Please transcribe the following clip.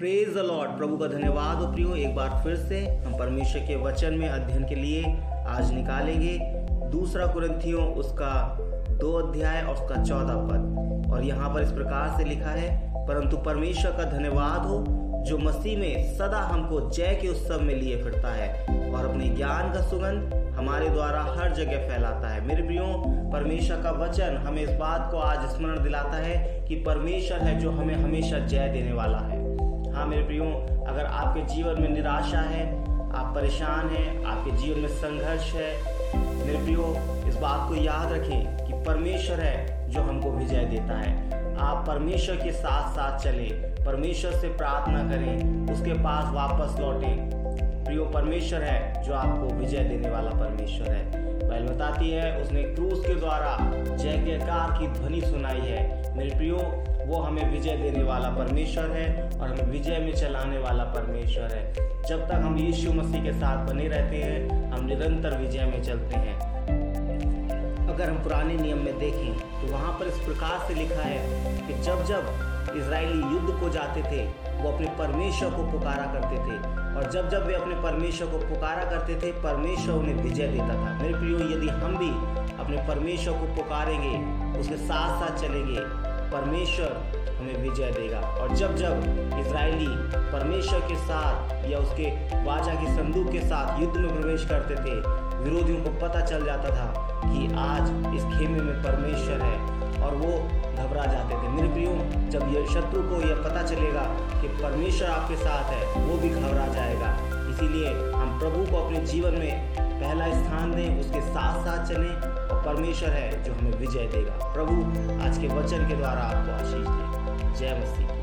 Praise Lord प्रभु का धन्यवाद हो प्रियो, एक बार फिर से हम परमेश्वर के वचन में अध्ययन के लिए आज निकालेंगे। दूसरा कुरंथियों उसका दो अध्याय और उसका चौदह पद। और यहाँ पर इस प्रकार से लिखा है, परंतु परमेश्वर का धन्यवाद हो, जो मसीह में सदा हमको जय के उत्सव में लिए फिरता है और अपने ज्ञान का सुगंध हमारे द्वारा हर जगह फैलाता है। मेरे प्रियो, परमेश्वर का वचन हमें इस बात को आज स्मरण दिलाता है कि परमेश्वर है जो हमें हमेशा जय देने वाला है। हाँ मेरे प्रियो, अगर आपके जीवन में निराशा है, आप परेशान हैं, आपके जीवन में संघर्ष है, मेरे प्रियो, इस बात को याद रखें कि परमेश्वर है जो हमको विजय देता है। आप परमेश्वर के साथ साथ चले, परमेश्वर से प्रार्थना करें, उसके पास वापस लौटें। प्रियो परमेश्वर है, जो आपको विजय देने वाला परमेश्वर है। बैल बताती है, उसने क्रूस के द्वारा जय जयकार की ध्वनि सुनाई है। मेरे प्रियो, वो हमें विजय देने वाला परमेश्वर है और हमें विजय में चलाने वाला परमेश्वर है। जब तक हम यीशु मसीह के साथ बने रहते हैं, हम निरंतर विजय में चलते हैं। अगर हम पुराने नियम में देखें तो वहाँ पर इस प्रकार से लिखा है कि जब जब इसराइली युद्ध को जाते थे, वो अपने परमेश्वर को पुकारा करते थे। और जब जब वे अपने परमेश्वर को पुकारा करते थे, परमेश्वर उन्हें विजय देता था। मेरे प्रियो, यदि हम भी अपने परमेश्वर को पुकारेंगे, उसके साथ साथ चलेंगे, परमेश्वर हमें विजय देगा। और जब जब इसराइली परमेश्वर के साथ या उसके वाचा की संदूक के साथ युद्ध में प्रवेश करते थे विरोधियों को पता चल जाता था कि आज इस खेमे में परमेश्वर है और वो घबरा जाते थे। मेरे प्रियो जब ये शत्रु को यह पता चलेगा कि परमेश्वर आपके साथ है, वो भी घबरा जाएगा। इसीलिए हम प्रभु को अपने जीवन में पहला स्थान दें, उसके साथ साथ चलें और परमेश्वर है जो हमें विजय देगा। प्रभु, आज के वचन के द्वारा आपको आशीष दे। जय मसीह।